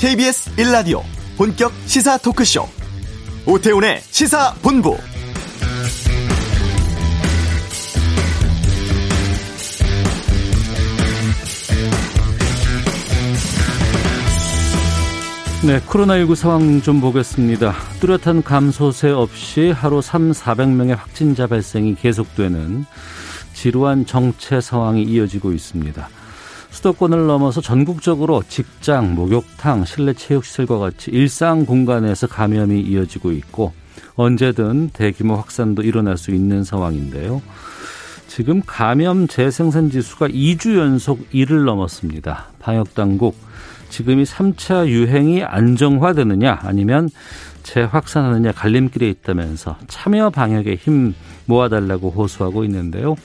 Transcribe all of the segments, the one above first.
KBS 1라디오 본격 시사 토크쇼 오태훈의 시사본부 네, 코로나19 상황 좀 보겠습니다. 뚜렷한 감소세 없이 하루 3, 400명의 확진자 발생이 계속되는 지루한 정체 상황이 이어지고 있습니다. 수도권을 넘어서 전국적으로 직장, 목욕탕, 실내 체육시설과 같이 일상 공간에서 감염이 이어지고 있고 언제든 대규모 확산도 일어날 수 있는 상황인데요. 지금 감염 재생산 지수가 2주 연속 1을 넘었습니다. 방역 당국 지금이 3차 유행이 안정화되느냐 아니면 재확산하느냐 갈림길에 있다면서 참여 방역에 힘 모아달라고 호소하고 있는데요.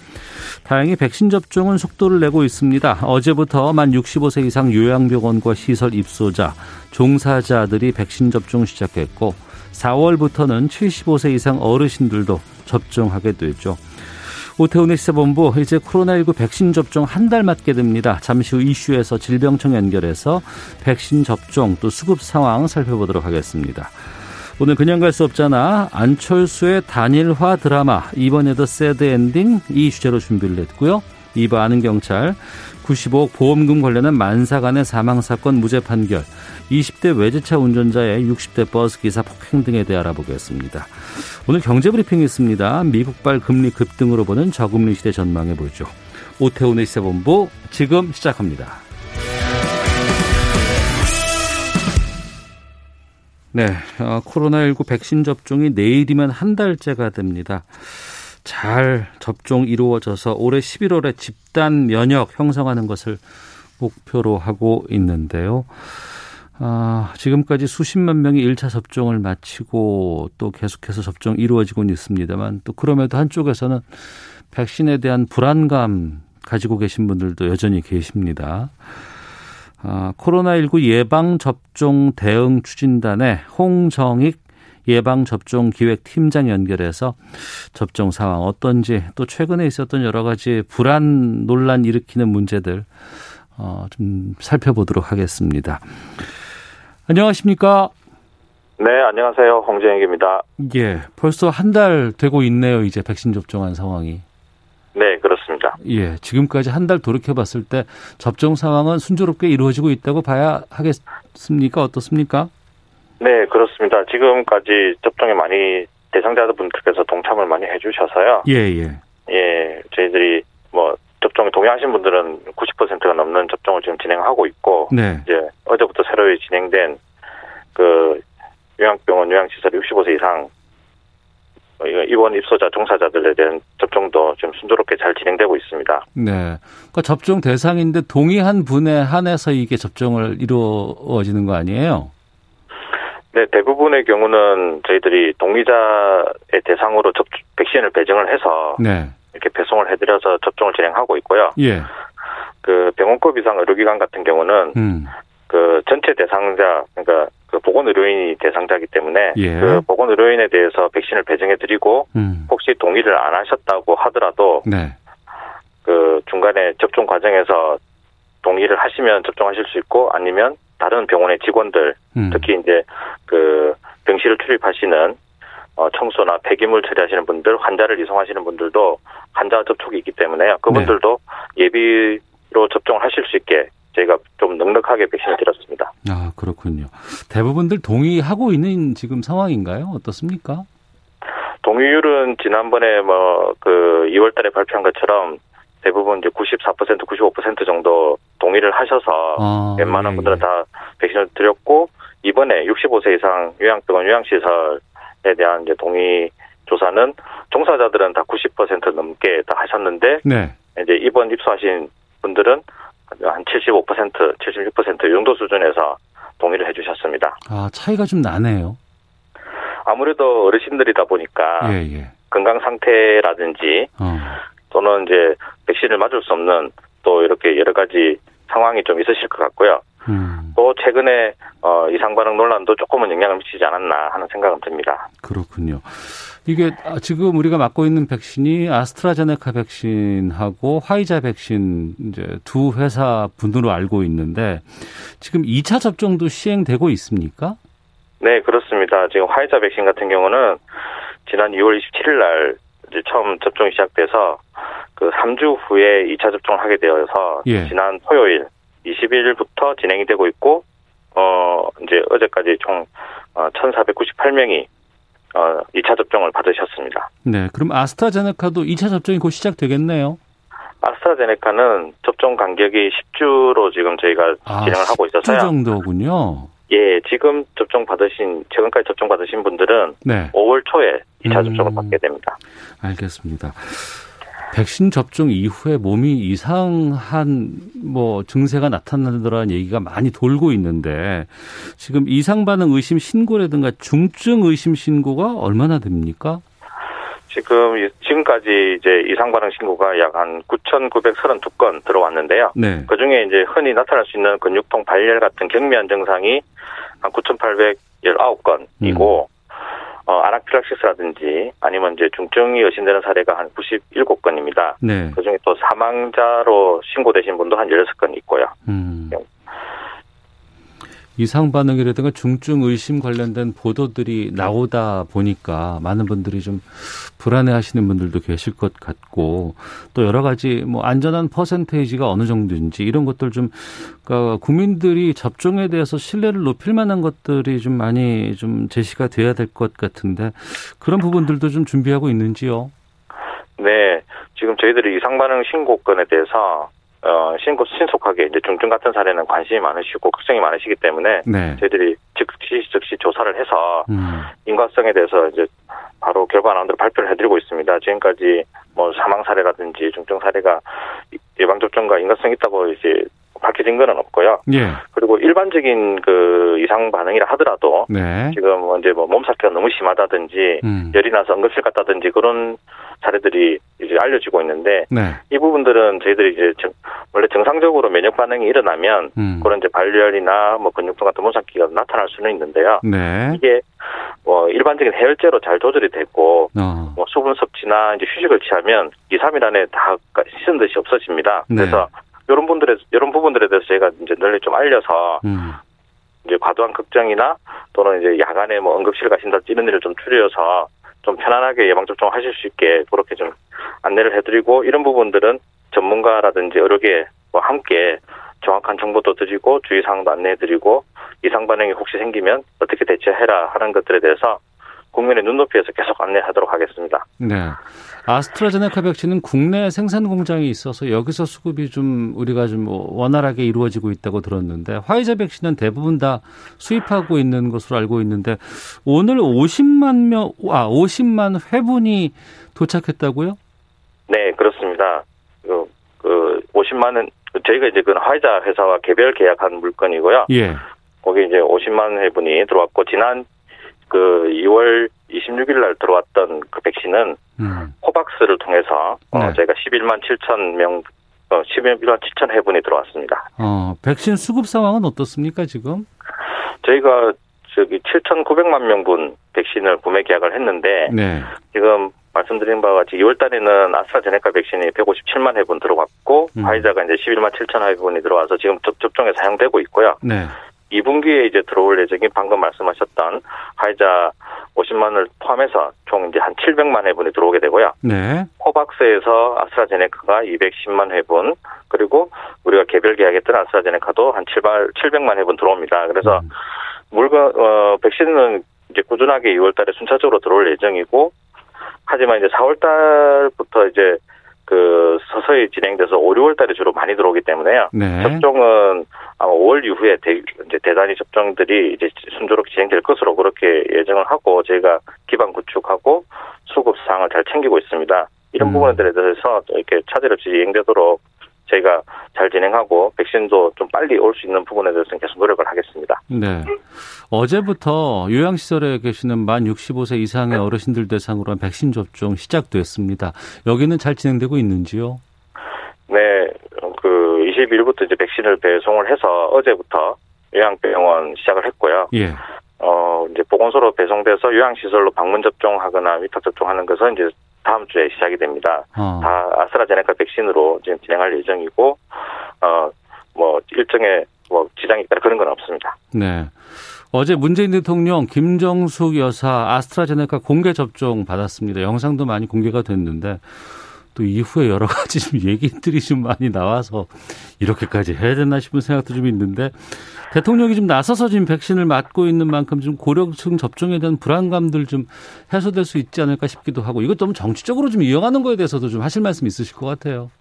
다행히 백신 접종은 속도를 내고 있습니다. 어제부터 만 65세 이상 요양병원과 시설 입소자, 종사자들이 백신 접종 시작했고 4월부터는 75세 이상 어르신들도 접종하게 되죠. 오태훈의 시사본부 이제 코로나19 백신 접종 한 달 맞게 됩니다. 잠시 후 이슈에서 질병청 연결해서 백신 접종 또 수급 상황 살펴보도록 하겠습니다. 오늘 그냥 갈 수 없잖아. 안철수의 단일화 드라마 이번에도 sad ending 이 주제로 준비를 했고요. 이바 아는 경찰 95억 보험금 관련한 만사 간의 사망 사건 무죄 판결 20대 외제차 운전자의 60대 버스 기사 폭행 등에 대해 알아보겠습니다. 오늘 경제 브리핑이 있습니다. 미국발 금리 급등으로 보는 저금리 시대 전망해 보죠. 오태훈의 시사본부 지금 시작합니다. 네, 어, 코로나19 백신 접종이 내일이면 한 달째가 됩니다. 잘 접종 이루어져서 올해 11월에 집단 면역 형성하는 것을 목표로 하고 있는데요. 아, 지금까지 수십만 명이 1차 접종을 마치고 또 계속해서 접종 이루어지고 있습니다만 또 그럼에도 한쪽에서는 백신에 대한 불안감 가지고 계신 분들도 여전히 계십니다. 아, 코로나19 예방접종 대응 추진단의 홍정익 예방접종 기획팀장 연결해서 접종 상황 어떤지 또 최근에 있었던 여러 가지 불안 논란 일으키는 문제들 어, 좀 살펴보도록 하겠습니다. 안녕하십니까? 네, 안녕하세요. 홍정익입니다. 예, 벌써 한 달 되고 있네요. 이제 백신 접종한 상황이. 네, 그렇습니다. 예, 지금까지 한 달 돌이켜 봤을 때 접종 상황은 순조롭게 이루어지고 있다고 봐야 하겠습니까? 어떻습니까? 네, 그렇습니다. 지금까지 접종에 많이 대상자분들께서 동참을 많이 해주셔서요. 예, 예. 예, 저희들이 뭐 접종에 동의하신 분들은 90%가 넘는 접종을 지금 진행하고 있고, 네. 이제 어제부터 새로 진행된 그 요양병원 요양시설 65세 이상 입원 입소자 종사자들에 대한 접종도 좀 순조롭게 잘 진행되고 있습니다. 네. 그러니까 접종 대상인데 동의한 분에 한해서 이게 접종을 이루어지는 거 아니에요? 네, 대부분의 경우는 저희들이 동의자의 대상으로 접, 백신을 배정을 해서 네. 이렇게 배송을 해드려서 접종을 진행하고 있고요. 예. 그 병원급 이상 의료기관 같은 경우는 음. 그 전체 대상자 그러니까 그 보건 의료인이 대상자이기 때문에 예. 그 보건 의료인에 대해서 백신을 배정해 드리고 음. 혹시 동의를 안 하셨다고 하더라도 네. 그 중간에 접종 과정에서 동의를 하시면 접종하실 수 있고 아니면 다른 병원의 직원들 음. 특히 이제 그 병실을 출입하시는 어, 청소나 폐기물 처리하시는 분들, 환자를 이송하시는 분들도 환자 접촉이 있기 때문에요. 그분들도 네. 예비로 접종을 하실 수 있게 저희가 좀 넉넉하게 백신을 드렸습니다. 아, 그렇군요. 대부분들 동의하고 있는 지금 상황인가요? 어떻습니까? 동의율은 지난번에 뭐 그 2월 달에 발표한 것처럼 대부분 이제 94% 95% 정도 동의를 하셔서 아, 웬만한 예, 분들은 예. 다 백신을 드렸고 이번에 65세 이상 요양병원 요양시설에 대한 이제 동의 조사는 종사자들은 다 90% 넘게 다 하셨는데 네. 이제 입원 입소하신 분들은 한 75%, 76%이 정도 수준에서 동의를 해주셨습니다. 아, 차이가 좀 나네요. 아무래도 어르신들이다 보니까 예, 예. 건강 상태라든지 어. 또는 이제 백신을 맞을 수 없는 또 이렇게 여러 가지 상황이 좀 있으실 것 같고요. 음. 또 최근에 어, 이상 반응 논란도 조금은 영향을 미치지 않았나 하는 생각은 듭니다. 그렇군요. 이게 아, 지금 우리가 맞고 있는 백신이 아스트라제네카 백신하고 화이자 백신 이제 두 회사 분으로 알고 있는데 지금 2차 접종도 시행되고 있습니까? 네, 그렇습니다. 지금 화이자 백신 같은 경우는 지난 2월 27일 날 처음 접종이 시작돼서 그 3주 후에 2차 접종을 하게 되어서 예. 지난 토요일 20일부터 진행이 되고 있고 어 이제 어제까지 총 1,498명이 어, 2차 어, 접종을 받으셨습니다. 네, 그럼 아스트라제네카도 2차 접종이 곧 시작되겠네요. 아스트라제네카는 접종 간격이 10주로 지금 저희가 아, 진행을 하고 있어서요. 10주 정도군요. 예, 지금 접종 받으신 최근까지 접종 받으신 분들은 네. 5월 초에 2차 음, 접종을 받게 됩니다. 알겠습니다. 백신 접종 이후에 몸이 이상한 뭐 증세가 나타나더라는 얘기가 많이 돌고 있는데 지금 이상 반응 의심 신고라든가 중증 의심 신고가 얼마나 됩니까? 지금 지금까지 이제 이상 반응 신고가 약 한 9,932건 들어왔는데요. 네. 그 중에 이제 흔히 나타날 수 있는 근육통 발열 같은 경미한 증상이 한 9,819건이고 음. 어, 아나필락시스라든지 아니면 이제 중증이 의심되는 사례가 한 97건입니다. 네. 그 중에 또 사망자로 신고되신 분도 한 16건 있고요. 음. 이상 반응이라든가 중증 의심 관련된 보도들이 나오다 보니까 많은 분들이 좀 불안해 하시는 분들도 계실 것 같고 또 여러 가지 뭐 안전한 퍼센테이지가 어느 정도인지 이런 것들 좀 그러니까 국민들이 접종에 대해서 신뢰를 높일 만한 것들이 좀 많이 좀 제시가 돼야 될 것 같은데 그런 부분들도 좀 준비하고 있는지요? 네. 지금 저희들이 이상 반응 신고 건에 대해서 어, 신고 신속하게 이제 중증 같은 사례는 관심이 많으시고 걱정이 많으시기 때문에 네. 저희들이 즉시 즉시 조사를 해서 음. 인과성에 대해서 이제 바로 결과 나온 대로 발표를 해드리고 있습니다. 지금까지 뭐 사망 사례라든지 중증 사례가 예방 접종과 인과성 있다고 이제 밝혀진 건 없고요. 예. 그리고 일반적인 그 이상 반응이라 하더라도 네. 지금 이제 뭐 몸살기가 너무 심하다든지 음. 열이 나서 응급실 갔다든지 그런 사례들이 이제 알려지고 있는데 네. 이 부분들은 저희들이 이제 원래 정상적으로 면역 반응이 일어나면 음. 그런 이제 발열이나 뭐 근육통 같은 몸살기가 나타날 수는 있는데요. 네. 이게 뭐 일반적인 해열제로 잘 조절이 됐고 어. 뭐 수분 섭취나 이제 휴식을 취하면 2, 3일 안에 다 씻은 듯이 없어집니다. 네. 그래서 이런 분들에 이런 부분들에 대해서 제가 이제 널리 좀 알려서 음. 이제 과도한 걱정이나 또는 이제 야간에 뭐 응급실 가신다 이런 일을 좀 줄여서 좀 편안하게 예방접종 하실 수 있게 그렇게 좀 안내를 해드리고 이런 부분들은 전문가라든지 의료계와 함께 정확한 정보도 드리고 주의사항도 안내해드리고 이상 반응이 혹시 생기면 어떻게 대처해라 하는 것들에 대해서 국민의 눈높이에서 계속 안내하도록 하겠습니다. 네. 아스트라제네카 백신은 국내 생산 공장이 있어서 여기서 수급이 좀 우리가 좀 원활하게 이루어지고 있다고 들었는데 화이자 백신은 대부분 다 수입하고 있는 것으로 알고 있는데 오늘 50만 명, 아 50만 회분이 도착했다고요? 네, 그렇습니다. 그, 그 50만은 저희가 이제 그 화이자 회사와 개별 계약한 물건이고요. 예. 거기 이제 50만 회분이 들어왔고 지난 그 2월 26일 날 들어왔던 그 백신은 음. 코박스를 통해서 어, 네. 어, 저희가 11만 7천 명, 어, 11만 7천 회분이 들어왔습니다. 어, 백신 수급 상황은 어떻습니까 지금? 저희가 저기 7,900만 명분 백신을 구매 계약을 했는데 네. 지금 말씀드린 바와 같이 2월 달에는 아스트라제네카 백신이 157만 회분 들어갔고 음. 화이자가 이제 11만 7천 회분이 들어와서 지금 접종에 사용되고 있고요. 네. 2분기에 이제 들어올 예정인 방금 말씀하셨던 화이자 50만을 포함해서 총 이제 한 700만 회분이 들어오게 되고요. 네. 코박스에서 아스트라제네카가 210만 회분 그리고 우리가 개별 계약했던 아스트라제네카도 한 700만 회분 들어옵니다. 그래서 음. 물건 어 백신은 이제 꾸준하게 2월 달에 순차적으로 들어올 예정이고 하지만 이제 4월 달부터 이제 그 서서히 진행돼서 5, 6월 달에 주로 많이 들어오기 때문에요. 네. 접종은 아마 5월 이후에 대, 이제 대단히 접종들이 이제 순조롭게 진행될 것으로 그렇게 예정을 하고 저희가 기반 구축하고 수급 사항을 잘 챙기고 있습니다. 이런 음. 부분들에 대해서 이렇게 차질 없이 이행되도록 저희가 잘 진행하고 백신도 좀 빨리 올 수 있는 부분에 대해서는 계속 노력을 하겠습니다. 네. 어제부터 요양시설에 계시는 만 65세 이상의 네. 어르신들 대상으로 한 백신 접종 시작됐습니다. 여기는 잘 진행되고 있는지요? 네. 그 21일부터 이제 백신을 배송을 해서 어제부터 요양병원 시작을 했고요. 예. 어, 이제 보건소로 배송돼서 요양시설로 방문 접종하거나 위탁 접종하는 것은 이제 다음 주에 시작이 됩니다. 어. 다 아스트라제네카 백신으로 지금 진행할 예정이고, 어, 뭐, 일정의 뭐, 지장이 있다 그런 건 없습니다. 네. 어제 문재인 대통령 김정숙 여사 아스트라제네카 공개 접종 받았습니다. 영상도 많이 공개가 됐는데, 또 이후에 여러 가지 좀 얘기들이 좀 많이 나와서 이렇게까지 해야 되나 싶은 생각도 좀 있는데 대통령이 좀 나서서 지금 백신을 맞고 있는 만큼 좀 고령층 접종에 대한 불안감들 좀 해소될 수 있지 않을까 싶기도 하고 이것 너무 정치적으로 좀 이용하는 거에 대해서도 좀 하실 말씀 있으실 것 같아요.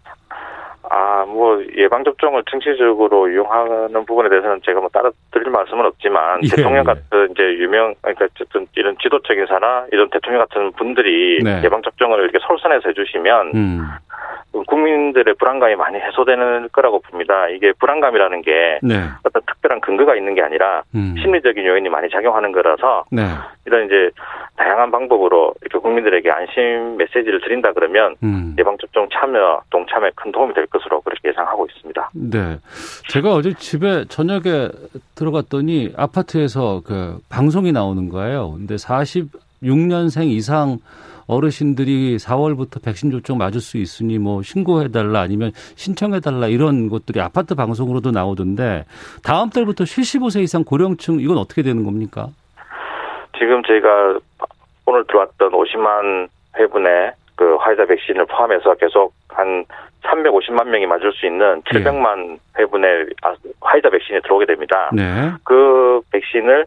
아, 뭐, 예방접종을 정치적으로 이용하는 부분에 대해서는 제가 뭐 따라 드릴 말씀은 없지만, 예, 대통령 같은 이제 유명, 그러니까 어쨌든 이런 지도적 인 사나, 이런 대통령 같은 분들이 네. 예방접종을 이렇게 솔선해서 해주시면, 음. 국민들의 불안감이 많이 해소되는 거라고 봅니다. 이게 불안감이라는 게 네. 어떤 특별한 근거가 있는 게 아니라 음. 심리적인 요인이 많이 작용하는 거라서 네. 이런 이제 다양한 방법으로 이렇게 국민들에게 안심 메시지를 드린다 그러면 음. 예방접종 참여, 동참에 큰 도움이 될 것으로 그 렇게 예상하고 있습니다. 네. 제가 어제 집에 저녁에 들어갔더니 아파트에서 그 방송이 나오는 거예요. 근데 46년생 이상 어르신들이 4월부터 백신 접종 맞을 수 있으니 뭐 신고해달라 아니면 신청해달라 이런 것들이 아파트 방송으로도 나오던데 다음 달부터 75세 이상 고령층 이건 어떻게 되는 겁니까? 지금 저희가 오늘 들어왔던 50만 회분의 그 화이자 백신을 포함해서 계속 한 350만 명이 맞을 수 있는 700만 예. 회분의 아, 화이자 백신이 들어오게 됩니다. 네. 그 백신을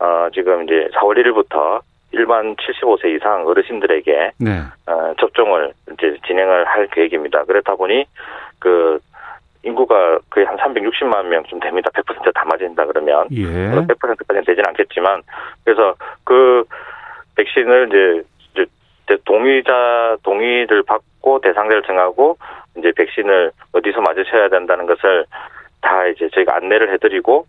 어 지금 이제 4월 1일부터 일반 75세 이상 어르신들에게 네. 어, 접종을 이제 진행을 할 계획입니다. 그렇다 보니 그 인구가 거의 한 360만 명쯤 됩니다. 100%다 맞은다 그러면 예. 100%까지는 되지는 않겠지만 그래서 그 백신을 이제, 이제 동의자 동의를 받고 대상자를 정하고 이제 백신을 어디서 맞으셔야 된다는 것을 다 이제 저희가 안내를 해드리고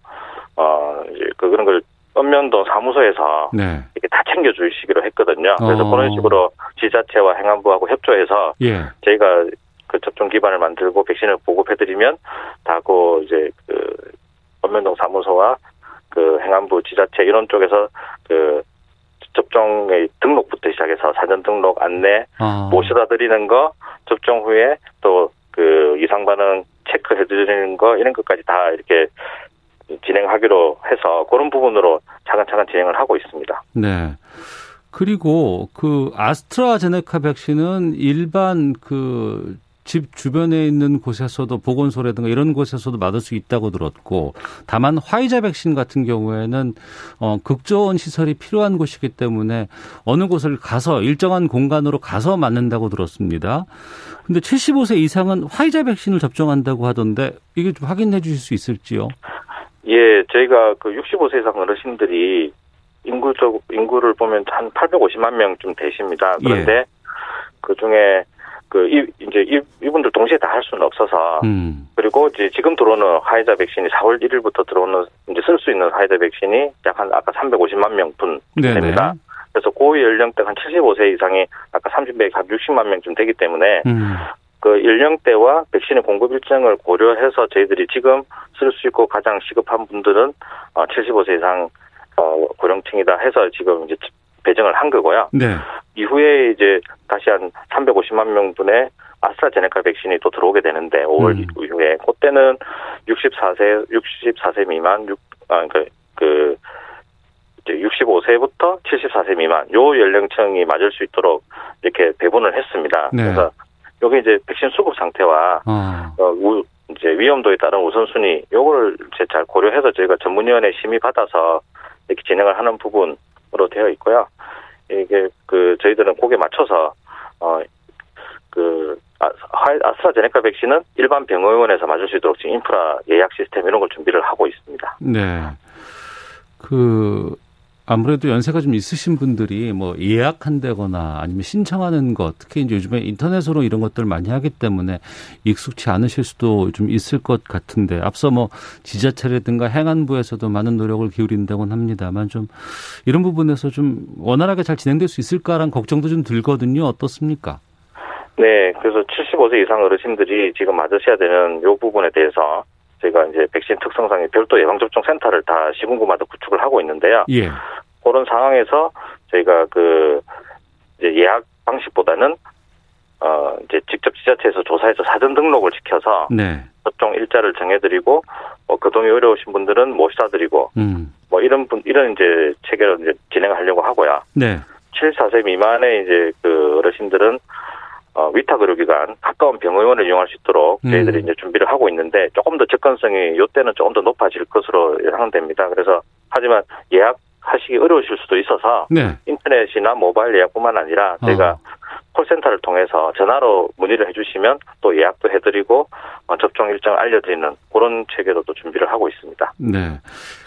어 이제 그 그런 걸 읍면동 사무소에서 네. 이렇게 다 챙겨주시기로 했거든요. 그래서 어. 그런 식으로 지자체와 행안부하고 협조해서 예. 저희가 그 접종 기반을 만들고 백신을 보급해드리면 다고 이제 그 읍면동 사무소와 그 행안부 지자체 이런 쪽에서 그 접종의 등록부터 시작해서 사전 등록 안내 어. 모셔다 드리는 거 접종 후에 또 그 이상 반응 체크해 드리는 거 이런 것까지 다 이렇게 진행하기로 해서 그런 부분으로 차근차근 진행을 하고 있습니다. 네. 그리고 그 아스트라제네카 백신은 일반 그 집 주변에 있는 곳에서도 보건소라든가 이런 곳에서도 맞을 수 있다고 들었고 다만 화이자 백신 같은 경우에는 어 극저온 시설이 필요한 곳이기 때문에 어느 곳을 가서 일정한 공간으로 가서 맞는다고 들었습니다. 근데 75세 이상은 화이자 백신을 접종한다고 하던데 이게 좀 확인해 주실 수 있을지요? 예, 저희가 그 65세 이상 어르신들이 인구적 인구를 보면 한 850만 명쯤 되십니다. 그런데 예. 그 중에 그 이, 이제 이, 이분들 동시에 다 할 수는 없어서 음. 그리고 이제 지금 들어오는 화이자 백신이 4월 1일부터 들어오는 이제 쓸 수 있는 화이자 백신이 약 한 아까 350만 명분 됩니다. 그래서 고위 연령대 한 75세 이상이 아까 30백 한 60만 명쯤 되기 때문에 음. 그 연령대와 백신의 공급 일정을 고려해서 저희들이 지금 쓸 수 있고 가장 시급한 분들은 75세 어, 이상 어, 고령층이다 해서 지금 이제 배정을 한 거고요. 네. 이후에 이제 다시 한 350만 명분의 아스트라제네카 백신이 또 들어오게 되는데 5월 음. 이후에 그때는 64세 64세 미만 6 아, 그러니까 그 이제 65세부터 74세 미만 요 연령층이 맞을 수 있도록 이렇게 배분을 했습니다. 네. 그래서 여기 이제 백신 수급 상태와 어. 어 우, 이제 위험도에 따른 우선순위 요거를 이제 잘 고려해서 저희가 전문위원회 심의 받아서 이렇게 진행을 하는 부분으 로 되어 있고요. 이게 그 저희들은 거기에 맞춰서 어그 아, 아스트라제네카 백신은 일반 병원에서 맞을 수 있도록 지금 인프라 예약 시스템 이런 걸 준비를 하고 있습니다. 네. 그 아무래도 연세가 좀 있으신 분들이 뭐 예약한다거나 아니면 신청하는 것, 특히 이제 요즘에 인터넷으로 이런 것들 많이 하기 때문에 익숙치 않으실 수도 좀 있을 것 같은데 앞서 뭐 지자체라든가 행안부에서도 많은 노력을 기울인다고는 합니다만 좀 이런 부분에서 좀 원활하게 잘 진행될 수 있을까라는 걱정도 좀 들거든요. 어떻습니까? 네, 그래서 75세 이상 어르신들이 지금 맞으셔야 되는 요 부분에 대해서 저희가 이제 백신 특성상의 별도 예방접종 센터를 다 시군구마다 구축을 하고 있는데요. 예. 그런 상황에서 저희가 그 이제 예약 방식보다는 어 이제 직접 지자체에서 조사해서 사전 등록을 시켜서 네. 접종 일자를 정해드리고 뭐 교통이 어려우신 분들은 모셔드리고 음. 뭐 이런 분 이런 이제 체계로 이제 진행하려고 하고요. 네. 7, 4세 미만의 이제 그 어르신들은 어, 위탁 의료기관 가까운 병원을 이용할 수 있도록 음. 저희들이 음. 이제 준비를 하고 있는데 조금 더 접근성이 요때는 조금 더 높아질 것으로 예상됩니다. 그래서 하지만 예약 하시기 어려우실 수도 있어서 네. 인터넷이나 모바일 예약뿐만 아니라 저희가 어. 콜센터를 통해서 전화로 문의를 해주시면 또 예약도 해드리고 어, 접종 일정을 알려드리는 그런 체계도 또 준비를 하고 있습니다. 네.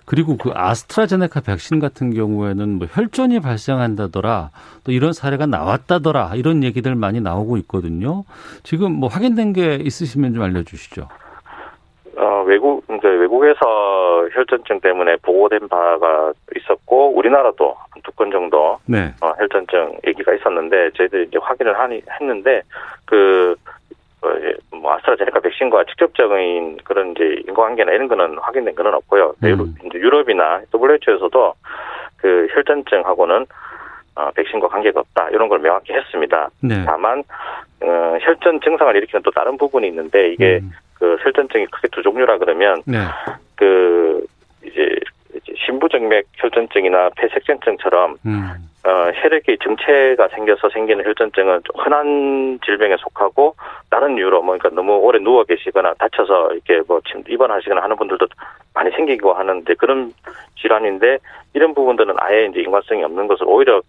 그리고 그 아스트라제네카 백신 같은 경우에는 뭐 혈전이 발생한다더라 또 이런 사례가 나왔다더라 이런 얘기들 많이 나오고 있거든요. 지금 뭐 확인된 게 있으시면 좀 알려주시죠. 어, 외국, 이제 외국에서 혈전증 때문에 보고된 바가 있었고, 우리나라도 한두건 정도, 네. 어, 혈전증 얘기가 있었는데, 저희들이 이제 확인을 하니, 했는데, 그, 어, 뭐 아스트라제네카 백신과 직접적인 그런 이제 인과관계나 이런 거는 확인된 거는 없고요. 음. 이제 유럽이나 WHO에서도 그 혈전증하고는 어, 백신과 관계가 없다 이런 걸 명확히 했습니다. 네. 다만 어, 혈전 증상을 일으키는 또 다른 부분이 있는데 이게 음. 그 혈전증이 크게 두 종류라 그러면 네. 그 이제 신부정맥 혈전증이나 폐색전증처럼 음. 어, 혈액의 정체가 생겨서 생기는 혈전증은 흔한 질병에 속하고 다른 이유로 뭐 그러니까 너무 오래 누워 계시거나 다쳐서 이렇게 뭐 입원하시거나 하는 분들도 많이 생기고 하는데 그런 질환인데 이런 부분들은 아예 이제 인과성이 없는 것을 오히려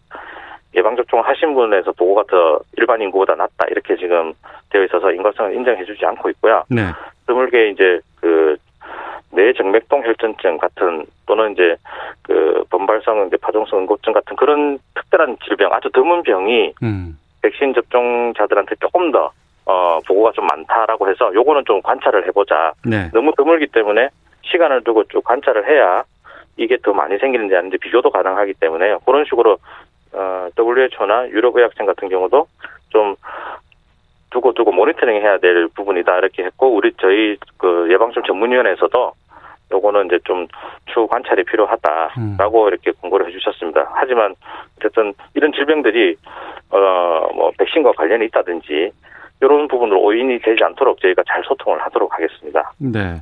예방접종을 하신 분에서 보고가 더 일반 인구보다 낮다 이렇게 지금 되어 있어서 인과성을 인정해주지 않고 있고요. 네. 드물게 이제 그 뇌정맥동 혈전증 같은 또는 이제 그 범발성 이제 파종성 응고증 같은 그런 특별한 질병 아주 드문 병이 음. 백신 접종자들한테 조금 더 어, 보고가 좀 많다라고 해서 요거는 좀 관찰을 해보자. 네. 너무 드물기 때문에 시간을 두고 쭉 관찰을 해야 이게 더 많이 생기는지 아닌지 비교도 가능하기 때문에 그런 식으로 어, WHO나 유럽의학생 같은 경우도 좀 두고 두고 모니터링 해야 될 부분이다 이렇게 했고 우리 저희 그 예방점 전문위원회에서도 요거는 이제 좀 추후 관찰이 필요하다라고 음. 이렇게 공고를 해주셨습니다. 하지만 어쨌든 이런 질병들이 어 뭐 백신과 관련이 있다든지 이런 부분으로 오인이 되지 않도록 저희가 잘 소통을 하도록 하겠습니다. 네.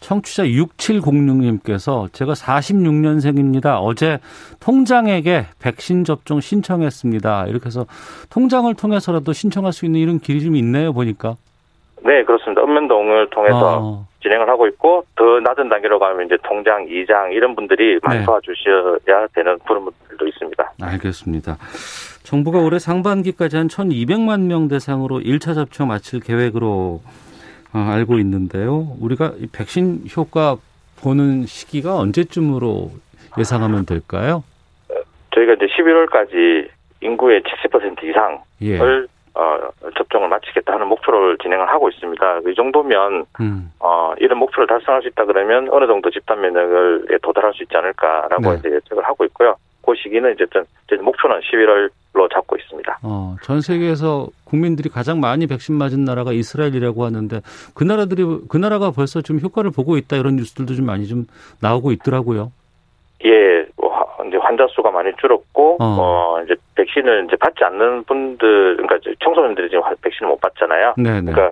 청취자 6706님께서 제가 46년생입니다. 어제 통장에게 백신 접종 신청했습니다. 이렇게 해서 통장을 통해서라도 신청할 수 있는 이런 길이 좀 있네요, 보니까. 네, 그렇습니다. 읍면동을 통해서 어. 진행을 하고 있고 더 낮은 단계로 가면 이제 통장, 이장 이런 분들이 많이 네. 도와주셔야 되는 그런 분들도 있습니다. 알겠습니다. 정부가 올해 상반기까지 한 1,200만 명 대상으로 1차 접종 마칠 계획으로 어, 알고 있는데요. 우리가 백신 효과 보는 시기가 언제쯤으로 예상하면 될까요? 저희가 이제 11월까지 인구의 70% 이상을 예. 어, 접종을 마치겠다 하는 목표를 진행을 하고 있습니다. 이 정도면 음. 어, 이런 목표를 달성할 수 있다 그러면 어느 정도 집단 면역에 도달할 수 있지 않을까라고 네. 이제 예측을 하고 있고요. 그 시기는 어쨌든 목표는 11월로 잡고 있습니다. 어, 전 세계에서 국민들이 가장 많이 백신 맞은 나라가 이스라엘이라고 하는데 그 나라들이 그 나라가 벌써 좀 효과를 보고 있다 이런 뉴스들도 좀 많이 좀 나오고 있더라고요. 예, 이제 환자 수가 많이 줄었고 어. 어, 이제 백신을 이제 받지 않는 분들 그러니까 청소년들이 지금 백신을 못 받잖아요. 네네. 그러니까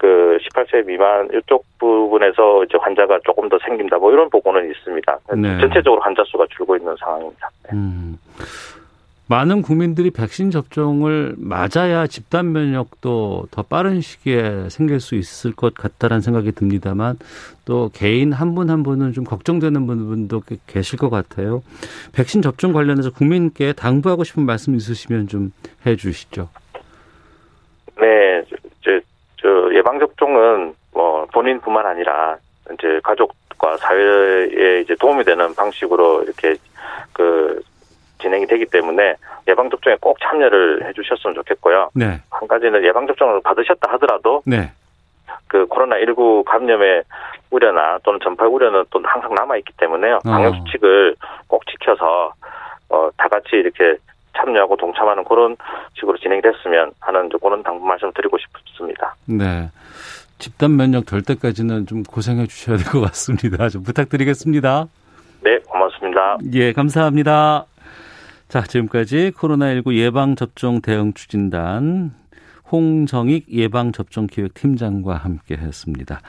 그 18세 미만 이쪽 부분에서 이제 환자가 조금 더 생긴다 뭐 이런 보고는 있습니다. 네. 전체적으로 환자 수가 줄고 있는 상황입니다. 네. 음. 많은 국민들이 백신 접종을 맞아야 집단 면역도 더 빠른 시기에 생길 수 있을 것 같다라는 생각이 듭니다만 또 개인 한 분한 한 분은 좀 걱정되는 분도 계실 것 같아요. 백신 접종 관련해서 국민께 당부하고 싶은 말씀 있으시면 좀 해주시죠. 네, 예방 접종은 뭐 본인뿐만 아니라 이제 가족과 사회에 이제 도움이 되는 방식으로 이렇게 그 진행이 되기 때문에 예방접종에 꼭 참여를 해주셨으면 좋겠고요. 네. 한 가지는 예방접종을 받으셨다 하더라도 네. 그 코로나 19 감염의 우려나 또는 전파 우려는 또 항상 남아 있기 때문에요. 어. 방역 수칙을 꼭 지켜서 어, 다 같이 이렇게 참여하고 동참하는 그런 식으로 진행이 됐으면 하는 그런 당부 말씀 드리고 싶습니다. 네. 집단 면역 될 때까지는 좀 고생해 주셔야 될 것 같습니다. 좀 부탁드리겠습니다. 네, 고맙습니다. 예, 감사합니다. 자, 지금까지 코로나19 예방접종 대응 추진단 홍정익 예방접종기획팀장과 함께 했습니다.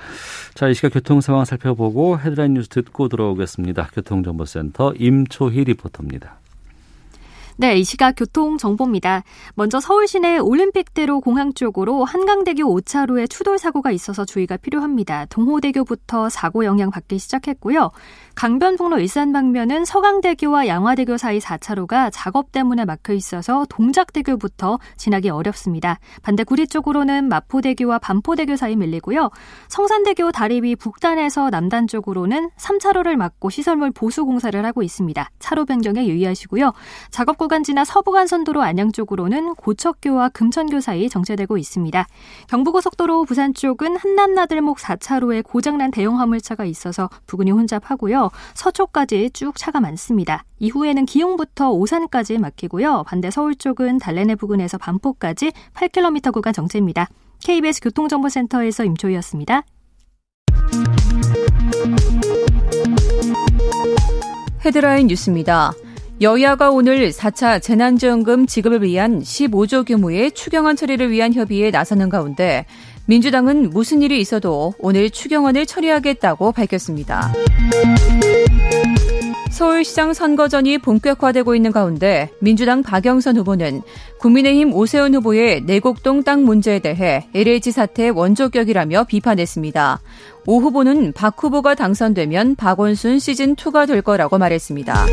자, 이 시각 교통 상황 살펴보고 헤드라인 뉴스 듣고 들어오겠습니다. 교통정보센터 임초희 리포터입니다. 네, 이 시각 교통 정보입니다. 먼저 서울 시내 올림픽대로 공항 쪽으로 한강대교 5차로에 추돌 사고가 있어서 주의가 필요합니다. 동호대교부터 사고 영향 받기 시작했고요. 강변북로 일산 방면은 서강대교와 양화대교 사이 4차로가 작업 때문에 막혀 있어서 동작대교부터 지나기 어렵습니다. 반대 구리 쪽으로는 마포대교와 반포대교 사이 밀리고요. 성산대교 다리 위 북단에서 남단 쪽으로는 3차로를 막고 시설물 보수 공사를 하고 있습니다. 차로 변경에 유의하시고요. 작업 구간 지나 서부간선도로 안양 쪽으로는 고척교와 금천교 사이 정체되고 있습니다. 경부고속도로 부산 쪽은 한남나들목 4차로에 고장난 대형 화물차가 있어서 부근이 혼잡하고요. 서초까지 쭉 차가 많습니다. 이후에는 기흥부터 오산까지 막히고요. 반대 서울 쪽은 달래내 부근에서 반포까지 8km 구간 정체입니다. KBS 교통정보센터에서 임초희였습니다. 헤드라인 뉴스입니다. 여야가 오늘 4차 재난지원금 지급을 위한 15조 규모의 추경안 처리를 위한 협의에 나서는 가운데 민주당은 무슨 일이 있어도 오늘 추경안을 처리하겠다고 밝혔습니다. 서울시장 선거전이 본격화되고 있는 가운데 민주당 박영선 후보는 국민의힘 오세훈 후보의 내곡동 땅 문제에 대해 LH 사태 원조격이라며 비판했습니다. 오 후보는 박 후보가 당선되면 박원순 시즌2가 될 거라고 말했습니다.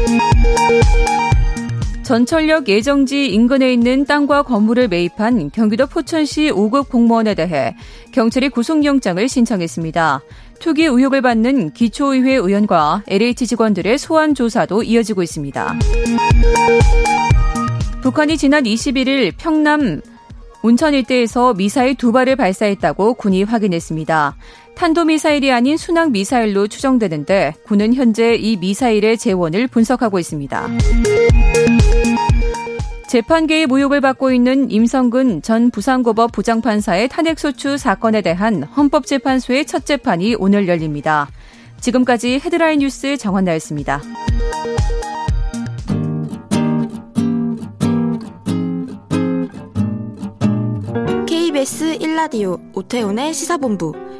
전철역 예정지 인근에 있는 땅과 건물을 매입한 경기도 포천시 5급 공무원에 대해 경찰이 구속영장을 신청했습니다. 투기 의혹을 받는 기초의회 의원과 LH 직원들의 소환 조사도 이어지고 있습니다. 북한이 지난 21일 평남 운천 일대에서 미사일 두 발을 발사했다고 군이 확인했습니다. 탄도미사일이 아닌 순항 미사일로 추정되는데 군은 현재 이 미사일의 재원을 분석하고 있습니다. 재판계의 모욕을 받고 있는 임성근 전 부산고법 부장판사의 탄핵소추 사건에 대한 헌법재판소의 첫 재판이 오늘 열립니다. 지금까지 헤드라인 뉴스 정원나였습니다. KBS 1라디오 오태훈의 시사본부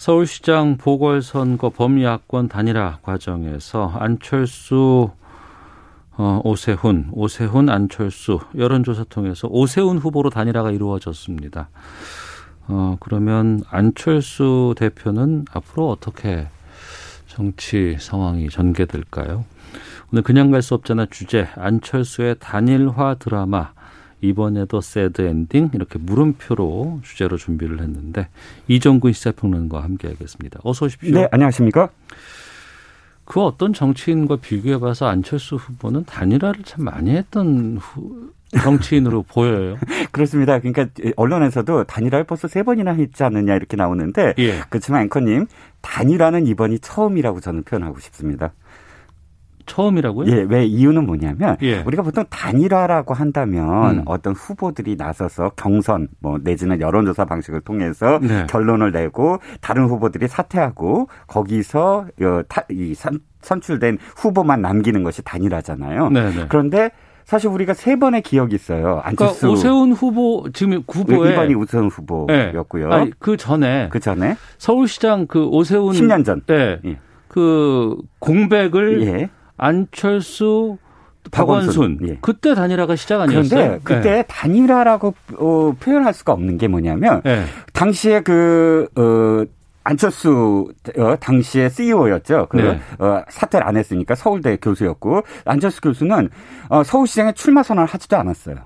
서울시장 보궐선거 범야권 단일화 과정에서 안철수 어, 오세훈, 오세훈, 안철수 여론조사 통해서 오세훈 후보로 단일화가 이루어졌습니다. 어, 그러면 안철수 대표는 앞으로 어떻게 정치 상황이 전개될까요? 오늘 그냥 갈 수 없잖아 주제 안철수의 단일화 드라마 이번에도 새드 엔딩 이렇게 물음표로 주제로 준비를 했는데 이종근 시사평론가와 함께하겠습니다. 어서 오십시오. 네, 안녕하십니까? 그 어떤 정치인과 비교해봐서 안철수 후보는 단일화를 참 많이 했던 후, 정치인으로 보여요. 그렇습니다. 그러니까 언론에서도 단일화를 벌써 세 번이나 했지 않느냐 이렇게 나오는데 예. 그렇지만 앵커님 단일화는 이번이 처음이라고 저는 표현하고 싶습니다. 처음이라고요? 예, 왜 이유는 뭐냐면 예. 우리가 보통 단일화라고 한다면 음. 어떤 후보들이 나서서 경선 뭐 내지는 여론조사 방식을 통해서 네. 결론을 내고 다른 후보들이 사퇴하고 거기서 이 선출된 후보만 남기는 것이 단일화잖아요. 네네. 네. 그런데 사실 우리가 세 번의 기억이 있어요. 안철수 그러니까 오세훈 후보 지금 후보에 이번이 오세훈 후보였고요. 네. 아니, 그 전에 그 전에 서울시장 그 오세훈 10년 전. 네. 예. 그 공백을 예. 안철수 박원순, 예. 그때 단일화가 시작 아니었어요? 그런데 그때 네. 단일화라고 어, 표현할 수가 없는 게 뭐냐면 네. 당시에 그 어, 안철수 어, 당시에 CEO였죠. 그 네. 어, 사퇴를 안 했으니까 서울대 교수였고 안철수 교수는 어, 서울시장에 출마 선언을 하지도 않았어요.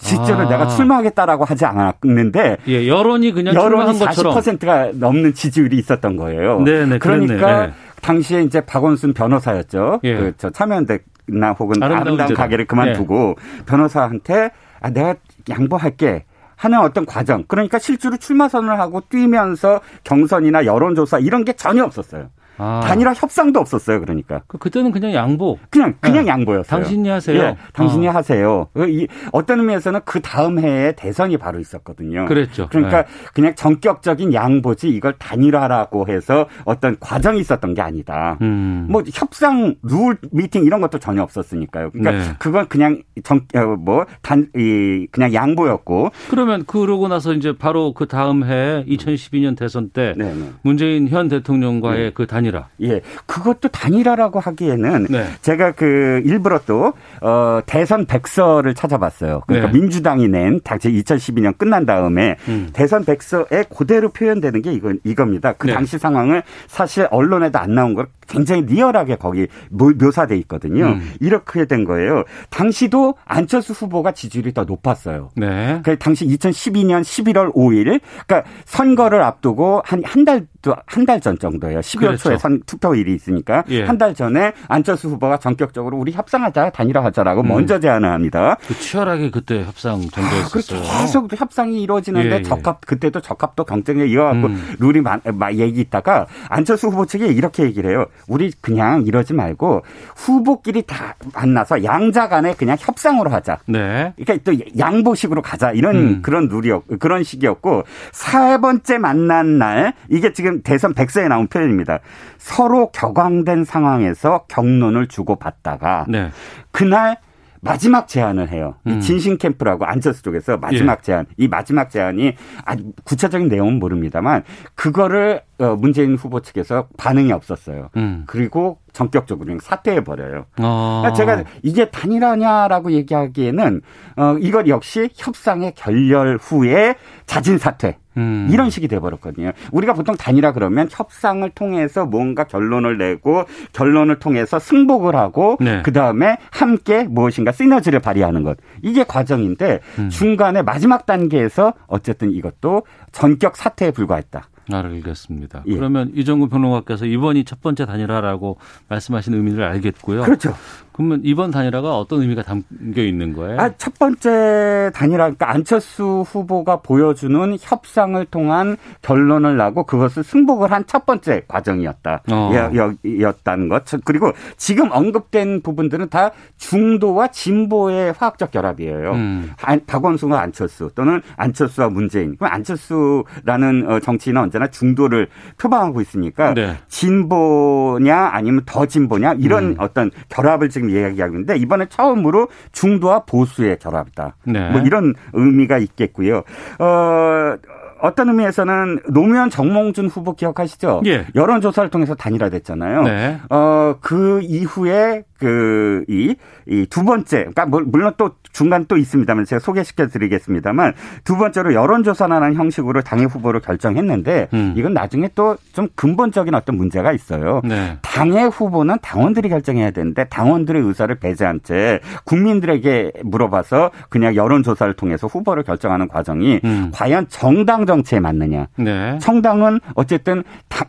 실제로 아. 내가 출마하겠다라고 하지 않았는데 예, 여론이 그냥 여론이 40%가 넘는 지지율이 있었던 거예요. 네네, 그러니까 네. 당시에 이제 박원순 변호사였죠. 예. 그저 참여연대나 혹은 아름다운, 아름다운 가게를 그만두고 예. 변호사한테 아, 내가 양보할게. 하는 어떤 과정. 그러니까 실제로 출마 선언을 하고 뛰면서 경선이나 여론조사 이런 게 전혀 없었어요. 아. 단일화 협상도 없었어요. 그러니까. 그, 그때는 그냥 양보. 그냥 그냥 네. 양보였어요. 당신이 하세요. 예, 당신이 아. 하세요. 그 이, 어떤 의미에서는 그 다음 해에 대선이 바로 있었거든요. 그랬죠. 그러니까 네. 그냥 전격적인 양보지 이걸 단일화라고 해서 어떤 과정이 있었던 게 아니다. 음. 뭐 협상 룰 미팅 이런 것도 전혀 없었으니까요. 그러니까 네. 그건 그냥 정뭐단이 어, 그냥 양보였고. 그러면 그러고 나서 이제 바로 그 다음 해 2012년 대선 때 네네. 네. 문재인 현 대통령과의 네. 그 단일 단일화. 예. 그것도 단일화라고 하기에는 네. 제가 그 일부러 또 어, 대선 백서를 찾아봤어요. 그러니까 네. 민주당이 낸 당시 2012년 끝난 다음에 음. 대선 백서에 그대로 표현되는 게 이건 이겁니다. 그 네. 당시 상황을 사실 언론에도 안 나온 걸 굉장히 리얼하게 거기 묘사돼 있거든요. 음. 이렇게 된 거예요. 당시도 안철수 후보가 지지율이 더 높았어요. 네. 그 당시 2012년 11월 5일, 그러니까 선거를 앞두고 한 한 달 한달 전 정도예요. 12월 그렇죠. 초에 선 투표일이 있으니까 예. 한달 전에 안철수 후보가 전격적으로 우리 협상하자 단일화하자라고 음. 먼저 제안을 합니다. 그 치열하게 그때 협상 전개했었어요. 아, 계속 협상이 이루어지는데 예, 예. 적합 그때도 적합도 경쟁에 이어갖고 음. 룰이 막, 막 얘기 있다가 안철수 후보 측이 이렇게 얘기를 해요. 우리 그냥 이러지 말고 후보끼리 다 만나서 양자 간에 그냥 협상으로 하자. 네. 그러니까 또 양보식으로 가자. 이런 음. 그런 룰이었 그런 식이었고 세 번째 만난 날 이게 지금 대선 백서에 나온 표현입니다. 서로 격앙된 상황에서 경론을 주고받다가 네. 그날 마지막 제안을 해요. 음. 진신 캠프라고 안철수 쪽에서 마지막 예. 제안. 이 마지막 제안이 아주 구체적인 내용은 모릅니다만 그거를 어, 문재인 후보 측에서 반응이 없었어요. 음. 그리고 전격적으로 사퇴해 버려요. 어. 그러니까 제가 이게 단일화냐라고 얘기하기에는 어 이것 역시 협상의 결렬 후에 자진 사퇴. 음. 이런 식이 돼버렸거든요. 우리가 보통 단일화 그러면 협상을 통해서 뭔가 결론을 내고 결론을 통해서 승복을 하고 네. 그 다음에 함께 무엇인가 시너지를 발휘하는 것 이게 과정인데 음. 중간에 마지막 단계에서 어쨌든 이것도 전격 사퇴에 불과했다. 알겠습니다. 예. 그러면 이정구 평론가께서 이번이 첫 번째 단일화라고 말씀하신 의미를 알겠고요. 그렇죠. 그러면 이번 단일화가 어떤 의미가 담겨 있는 거예요? 아, 첫 번째 단일화, 그러니까 안철수 후보가 보여주는 협상을 통한 결론을 나고 그것을 승복을 한 첫 번째 과정이었다. 어. 였다는 것. 그리고 지금 언급된 부분들은 다 중도와 진보의 화학적 결합이에요. 음. 박원순과 안철수 또는 안철수와 문재인. 그럼 안철수라는 어, 정치인은 언제 나 중도를 표방하고 있으니까 네. 진보냐 아니면 더 진보냐 이런 음. 어떤 결합을 지금 이야기하고 있는데 이번에 처음으로 중도와 보수의 결합이다. 네. 뭐 이런 의미가 있겠고요. 어 어떤 의미에서는 노무현 정몽준 후보 기억하시죠? 예. 여론조사를 통해서 단일화됐잖아요. 네. 어, 그 이후에 그, 이, 이두 번째, 그러니까 뭐, 물론 또 중간 또 있습니다만 제가 소개시켜 드리겠습니다만 두 번째로 여론조사라는 형식으로 당의 후보를 결정했는데 음. 이건 나중에 또 좀 근본적인 어떤 문제가 있어요. 네. 당의 후보는 당원들이 결정해야 되는데 당원들의 의사를 배제한 채 국민들에게 물어봐서 그냥 여론조사를 통해서 후보를 결정하는 과정이 음. 과연 정당 정치에 맞느냐. 네. 청당은 어쨌든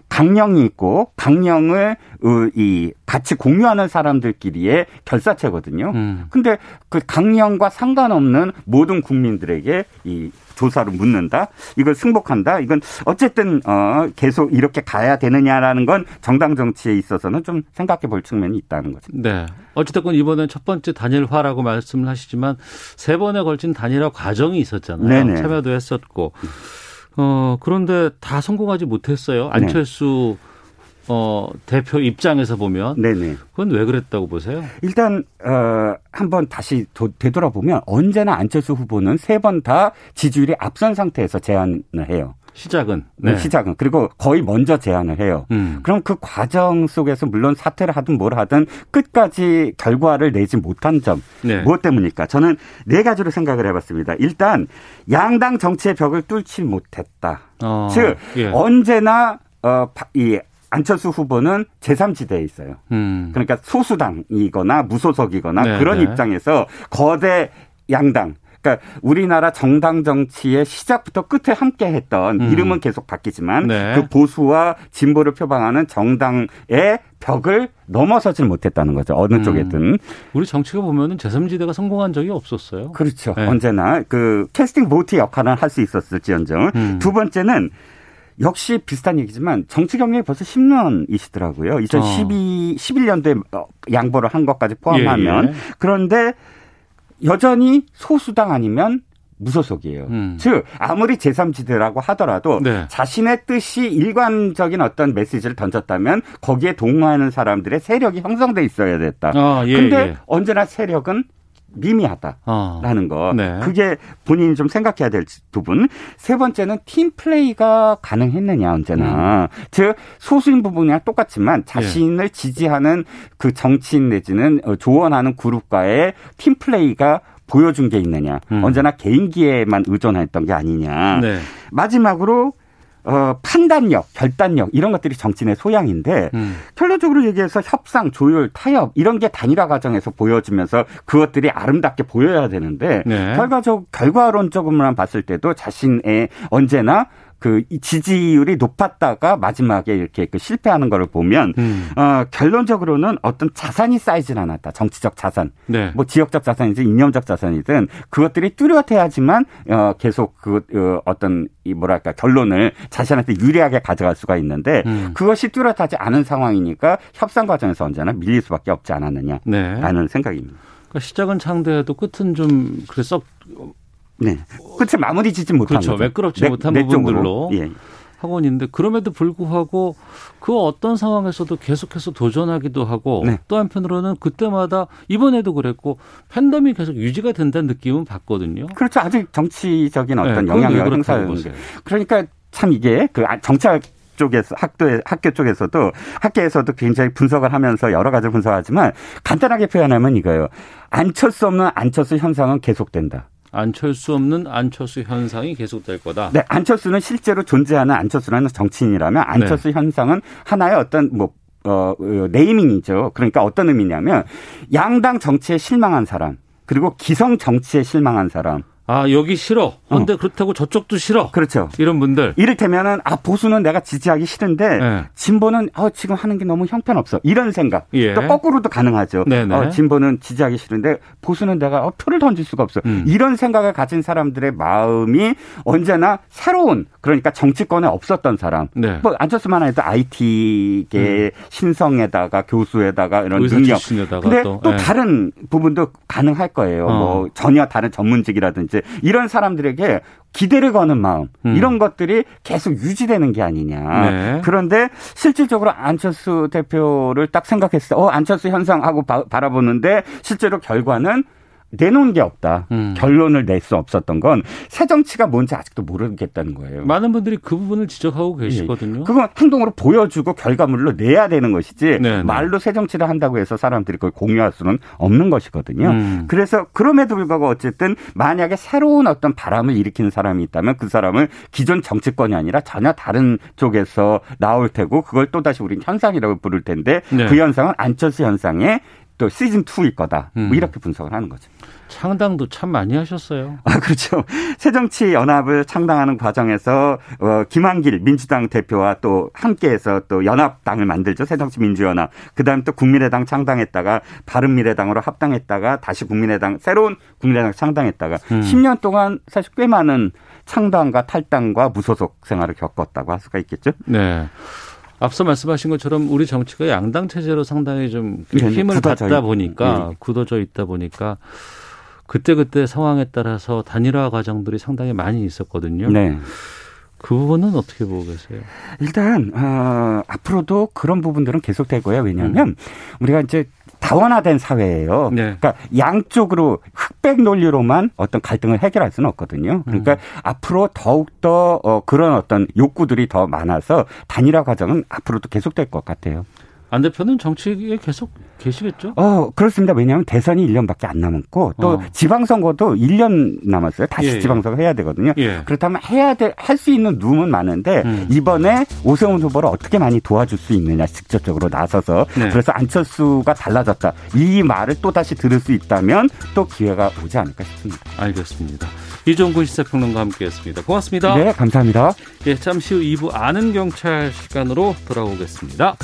강령이 있고 강령을 이 같이 공유하는 사람들끼리의 결사체거든요. 음. 근데 그 강령과 상관없는 모든 국민들에게 이 조사로 묻는다. 이걸 승복한다. 이건 어쨌든 어 계속 이렇게 가야 되느냐라는 건 정당 정치에 있어서는 좀 생각해 볼 측면이 있다는 거죠. 네. 어쨌든 이번엔 첫 번째 단일화라고 말씀을 하시지만 세 번에 걸친 단일화 과정이 있었잖아요. 네네. 참여도 했었고. 어 그런데 다 성공하지 못했어요. 네. 안철수 네. 어, 대표 입장에서 보면 네네. 그건 왜 그랬다고 보세요? 일단 어, 한번 다시 도, 되돌아보면 언제나 안철수 후보는 세 번 다 지지율이 앞선 상태에서 제안을 해요. 시작은 네. 시작은 그리고 거의 먼저 제안을 해요. 음. 그럼 그 과정 속에서 물론 사퇴를 하든 뭘 하든 끝까지 결과를 내지 못한 점 네. 무엇 때문일까? 저는 네 가지로 생각을 해봤습니다. 일단 양당 정치의 벽을 뚫지 못했다. 어, 즉 예. 언제나 어, 이 안철수 후보는 제3지대에 있어요. 음. 그러니까 소수당이거나 무소속이거나 네, 그런 네. 입장에서 거대 양당 그러니까 우리나라 정당 정치의 시작부터 끝에 함께 했던 음. 이름은 계속 바뀌지만 네. 그 보수와 진보를 표방하는 정당의 벽을 넘어서질 못했다는 거죠. 어느 음. 쪽에든. 우리 정치가 보면은 제3지대가 성공한 적이 없었어요. 그렇죠. 네. 언제나 그 캐스팅 보트 역할은 할수 있었을지언정. 음. 두 번째는 역시 비슷한 얘기지만 정치 경력이 벌써 10년이시더라고요. 2012, 어. 11년도에 양보를 한 것까지 포함하면. 예, 예. 그런데 여전히 소수당 아니면 무소속이에요. 음. 즉 아무리 제3지대라고 하더라도 네. 자신의 뜻이 일관적인 어떤 메시지를 던졌다면 거기에 동의하는 사람들의 세력이 형성돼 있어야 됐다. 아, 예, 근데 예. 언제나 세력은 미미하다라는 어. 거. 네. 그게 본인이 좀 생각해야 될 부분. 세 번째는 팀 플레이가 가능했느냐 언제나. 음. 즉 소수인 부분이랑 똑같지만 자신을 예. 지지하는 그 정치인 내지는 어, 조언하는 그룹과의 팀 플레이가 보여준 게 있느냐. 음. 언제나 개인기에만 의존했던 게 아니냐. 네. 마지막으로 어, 판단력, 결단력 이런 것들이 정치인의 소양인데 음. 결론적으로 얘기해서 협상, 조율, 타협 이런 게 단일화 과정에서 보여지면서 그것들이 아름답게 보여야 되는데 네. 결과적 결과론적으로만 봤을 때도 자신의 언제나 그 지지율이 높았다가 마지막에 이렇게 그 실패하는 거를 보면 음. 어, 결론적으로는 어떤 자산이 쌓이진 않았다. 정치적 자산, 네. 뭐 지역적 자산이든 이념적 자산이든 그것들이 뚜렷해야지만 어, 계속 그 어, 어떤 이 뭐랄까 결론을 자신한테 유리하게 가져갈 수가 있는데 음. 그것이 뚜렷하지 않은 상황이니까 협상 과정에서 언제나 밀릴 수밖에 없지 않았느냐라는 네. 생각입니다. 그러니까 시작은 창대해도 끝은 좀 그래 썩 네. 끝에 마무리 짓지 못한 그렇죠. 거죠. 매끄럽지 내, 못한 내 부분들로 예. 하고 있는데 그럼에도 불구하고 그 어떤 상황에서도 계속해서 도전하기도 하고 네. 또 한편으로는 그때마다 이번에도 그랬고 팬덤이 계속 유지가 된다는 느낌은 받거든요. 그렇죠. 아직 정치적인 어떤 네, 영향력을 행사하는 그러니까 참 이게 그 아, 정치학 쪽에서 학교에 학교 쪽에서도 학계에서도 굉장히 분석을 하면서 여러 가지 분석하지만 간단하게 표현하면 이거예요. 안철 수 없는 안철수 현상은 계속된다. 안철수 없는 안철수 현상이 계속될 거다. 네, 안철수는 실제로 존재하는 안철수라는 정치인이라면 안철수 네. 현상은 하나의 어떤 뭐 어, 어, 네이밍이죠. 그러니까 어떤 의미냐면 양당 정치에 실망한 사람, 그리고 기성 정치에 실망한 사람, 아 여기 싫어. 근데 어. 그렇다고 저쪽도 싫어. 그렇죠. 이런 분들. 이를테면은 아 보수는 내가 지지하기 싫은데 네. 진보는 어 지금 하는 게 너무 형편없어. 이런 생각. 예. 또 거꾸로도 가능하죠. 네네. 어, 진보는 지지하기 싫은데 보수는 내가 어, 표를 던질 수가 없어. 음. 이런 생각을 가진 사람들의 마음이 언제나 새로운 그러니까 정치권에 없었던 사람. 네. 뭐 안철수만 해도 IT계 음. 신성에다가 교수에다가 이런 능력. 근데 또, 또 네. 다른 부분도 가능할 거예요. 어. 뭐 전혀 다른 전문직이라든지 이제 이런 사람들에게 기대를 거는 마음 음. 이런 것들이 계속 유지되는 게 아니냐. 네. 그런데 실질적으로 안철수 대표를 딱 생각했을 때, 어 안철수 현상하고 바, 바라보는데 실제로 결과는 내놓은 게 없다. 음. 결론을 낼 수 없었던 건 새 정치가 뭔지 아직도 모르겠다는 거예요. 많은 분들이 그 부분을 지적하고 계시거든요. 예. 그건 행동으로 보여주고 결과물로 내야 되는 것이지 네네. 네. 말로 새 정치를 한다고 해서 사람들이 그걸 공유할 수는 없는 것이거든요. 음. 그래서 그럼에도 불구하고 어쨌든 만약에 새로운 어떤 바람을 일으키는 사람이 있다면 그 사람을 기존 정치권이 아니라 전혀 다른 쪽에서 나올 테고 그걸 또다시 우리는 현상이라고 부를 텐데 네. 그 현상은 안철수 현상의 또 시즌 2일 거다. 뭐 음. 이렇게 분석을 하는 거죠. 창당도 참 많이 하셨어요. 아, 그렇죠. 새정치 연합을 창당하는 과정에서 어, 김한길 민주당 대표와 또 함께해서 또 연합당을 만들죠. 새정치 민주연합. 그다음 또 국민의당 창당했다가 바른미래당으로 합당했다가 다시 국민의당 새로운 국민의당 창당했다가 음. 10년 동안 사실 꽤 많은 창당과 탈당과 무소속 생활을 겪었다고 할 수가 있겠죠. 네. 앞서 말씀하신 것처럼 우리 정치가 양당 체제로 상당히 좀 힘을 받다 보니까 네. 굳어져 있다 보니까 그때그때 상황에 따라서 단일화 과정들이 상당히 많이 있었거든요. 네. 그 부분은 어떻게 보고 계세요? 일단 어, 앞으로도 그런 부분들은 계속되고요. 왜냐하면 음. 우리가 이제 다원화된 사회예요. 네. 그러니까 양쪽으로 흑백 논리로만 어떤 갈등을 해결할 수는 없거든요. 그러니까 음. 앞으로 더욱 더 어, 그런 어떤 욕구들이 더 많아서 단일화 과정은 앞으로도 계속될 것 같아요. 안 대표는 정치에 계속 계시겠죠? 어, 그렇습니다. 왜냐하면 대선이 1년밖에 안 남았고 또 어. 지방선거도 1년 남았어요. 다시 예, 예. 지방선거 해야 되거든요. 예. 그렇다면 해야 될, 할 수 있는 룸은 많은데 음. 이번에 오세훈 후보를 어떻게 많이 도와줄 수 있느냐 직접적으로 나서서 네. 그래서 안철수가 달라졌다. 이 말을 또 다시 들을 수 있다면 또 기회가 오지 않을까 싶습니다. 알겠습니다. 이종근 시사평론가 함께했습니다. 고맙습니다. 네, 감사합니다. 예, 잠시 후 2부 아는 경찰 시간으로 돌아오겠습니다.